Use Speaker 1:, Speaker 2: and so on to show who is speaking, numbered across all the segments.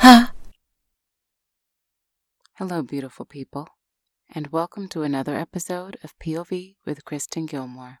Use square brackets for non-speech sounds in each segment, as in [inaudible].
Speaker 1: Hello, beautiful people, and welcome to another episode of POV with Kristen Gilmore.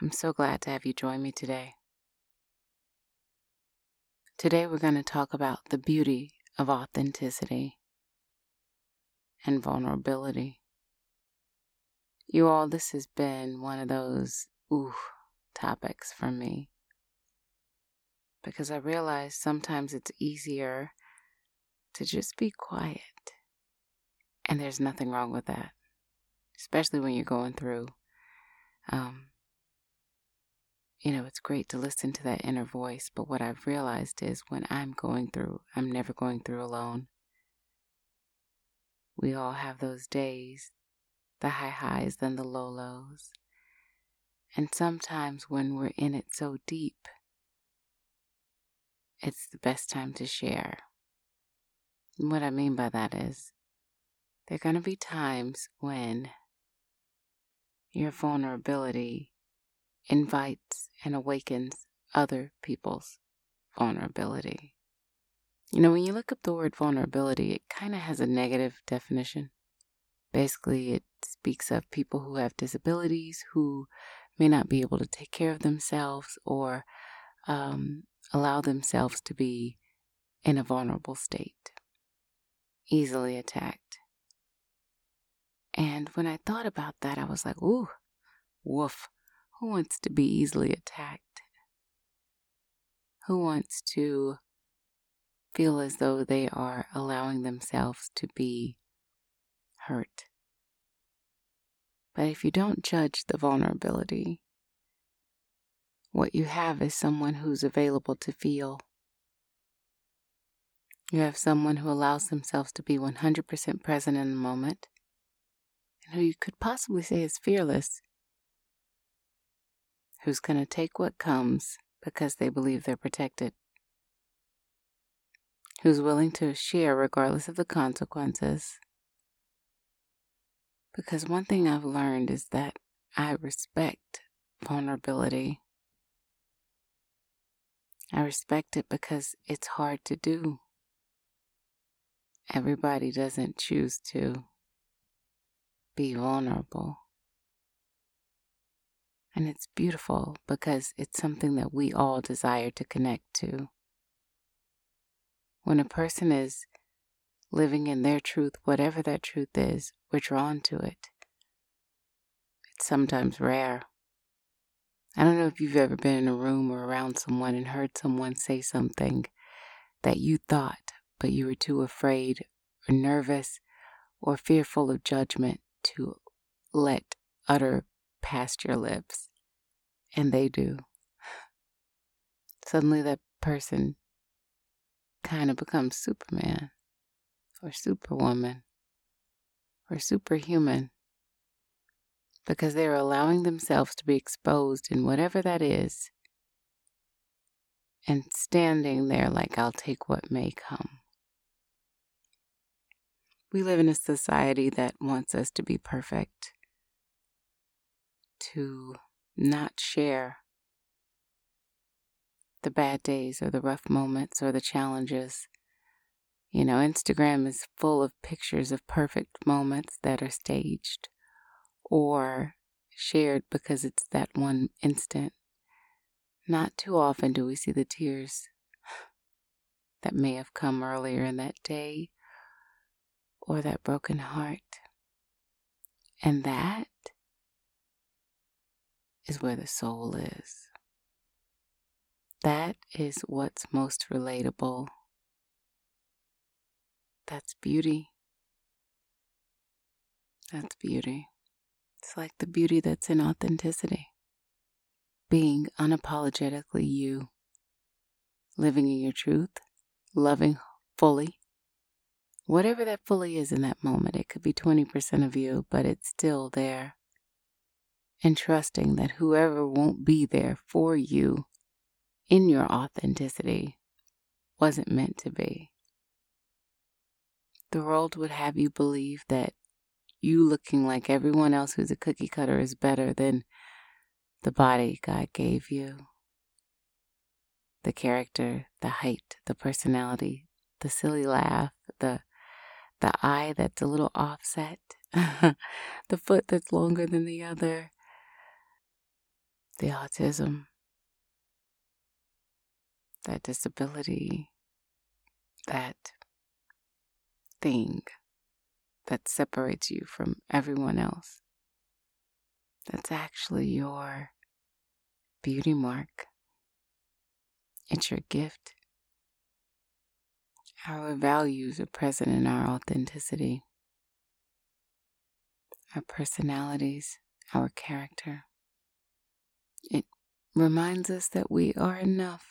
Speaker 1: I'm so glad to have you join me today. Today, we're going to talk about the beauty of authenticity and vulnerability. You all, this has been one of those ooh topics for me because I realize sometimes it's easier to just be quiet. And there's nothing wrong with that, especially when you're going through. Um, you know, it's great to listen to that inner voice, but what I've realized is when I'm going through, I'm never going through alone. We all have those days, the high highs, then the low lows. And sometimes when we're in it so deep, it's the best time to share. And what I mean by that is, there are going to be times when your vulnerability invites and awakens other people's vulnerability. You know, when you look up the word vulnerability, it kind of has a negative definition. Basically, it speaks of people who have disabilities who may not be able to take care of themselves or um, allow themselves to be in a vulnerable state, easily attacked. And when I thought about that, I was like, ooh, woof. Who wants to be easily attacked? Who wants to feel as though they are allowing themselves to be hurt? But if you don't judge the vulnerability, what you have is someone who's available to feel. You have someone who allows themselves to be 100% present in the moment and who you could possibly say is fearless, who's going to take what comes because they believe they're protected, who's willing to share regardless of the consequences. Because one thing I've learned is that I respect vulnerability. I respect it because it's hard to do. Everybody doesn't choose to be vulnerable. And it's beautiful because it's something that we all desire to connect to. When a person is living in their truth, whatever that truth is, we're drawn to it. It's sometimes rare. I don't know if you've ever been in a room or around someone and heard someone say something that you thought, but you were too afraid or nervous or fearful of judgment to let utter past your lips. And they do. Suddenly, that person kind of becomes Superman or Superwoman or superhuman because they're allowing themselves to be exposed in whatever that is and standing there like, I'll take what may come. We live in a society that wants us to be perfect, to not share the bad days or the rough moments or the challenges. You know, Instagram is full of pictures of perfect moments that are staged or shared because it's that one instant. Not too often do we see the tears that may have come earlier in that day or that broken heart. And that is where the soul is. That is what's most relatable. That's beauty. That's beauty. It's like the beauty that's in authenticity. Being unapologetically you. Living in your truth, loving fully. Whatever that fully is in that moment, it could be 20% of you, but it's still there. And trusting that whoever won't be there for you in your authenticity wasn't meant to be. The world would have you believe that you looking like everyone else who's a cookie cutter is better than the body God gave you. The character, the height, the personality, the silly laugh, the the eye that's a little offset, [laughs] the foot that's longer than the other, the autism, that disability, that thing that separates you from everyone else. That's actually your beauty mark. It's your gift. Our values are present in our authenticity, our personalities, our character. It reminds us that we are enough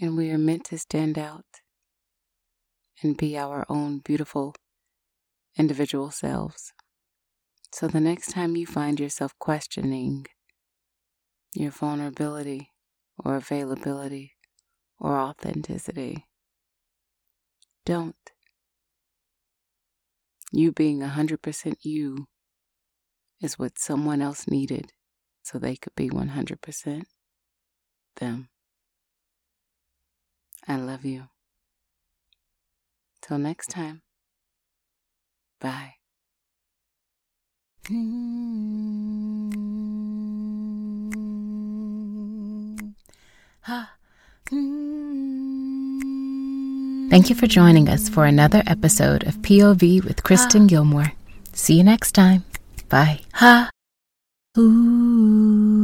Speaker 1: and we are meant to stand out and be our own beautiful individual selves. So the next time you find yourself questioning your vulnerability or availability or authenticity, don't. You being 100% you is what someone else needed so they could be 100% them. I love you. Till next time. Bye.
Speaker 2: Thank you for joining us for another episode of POV with Kristen Gilmore. See you next time. Bye. Ha. Ooh.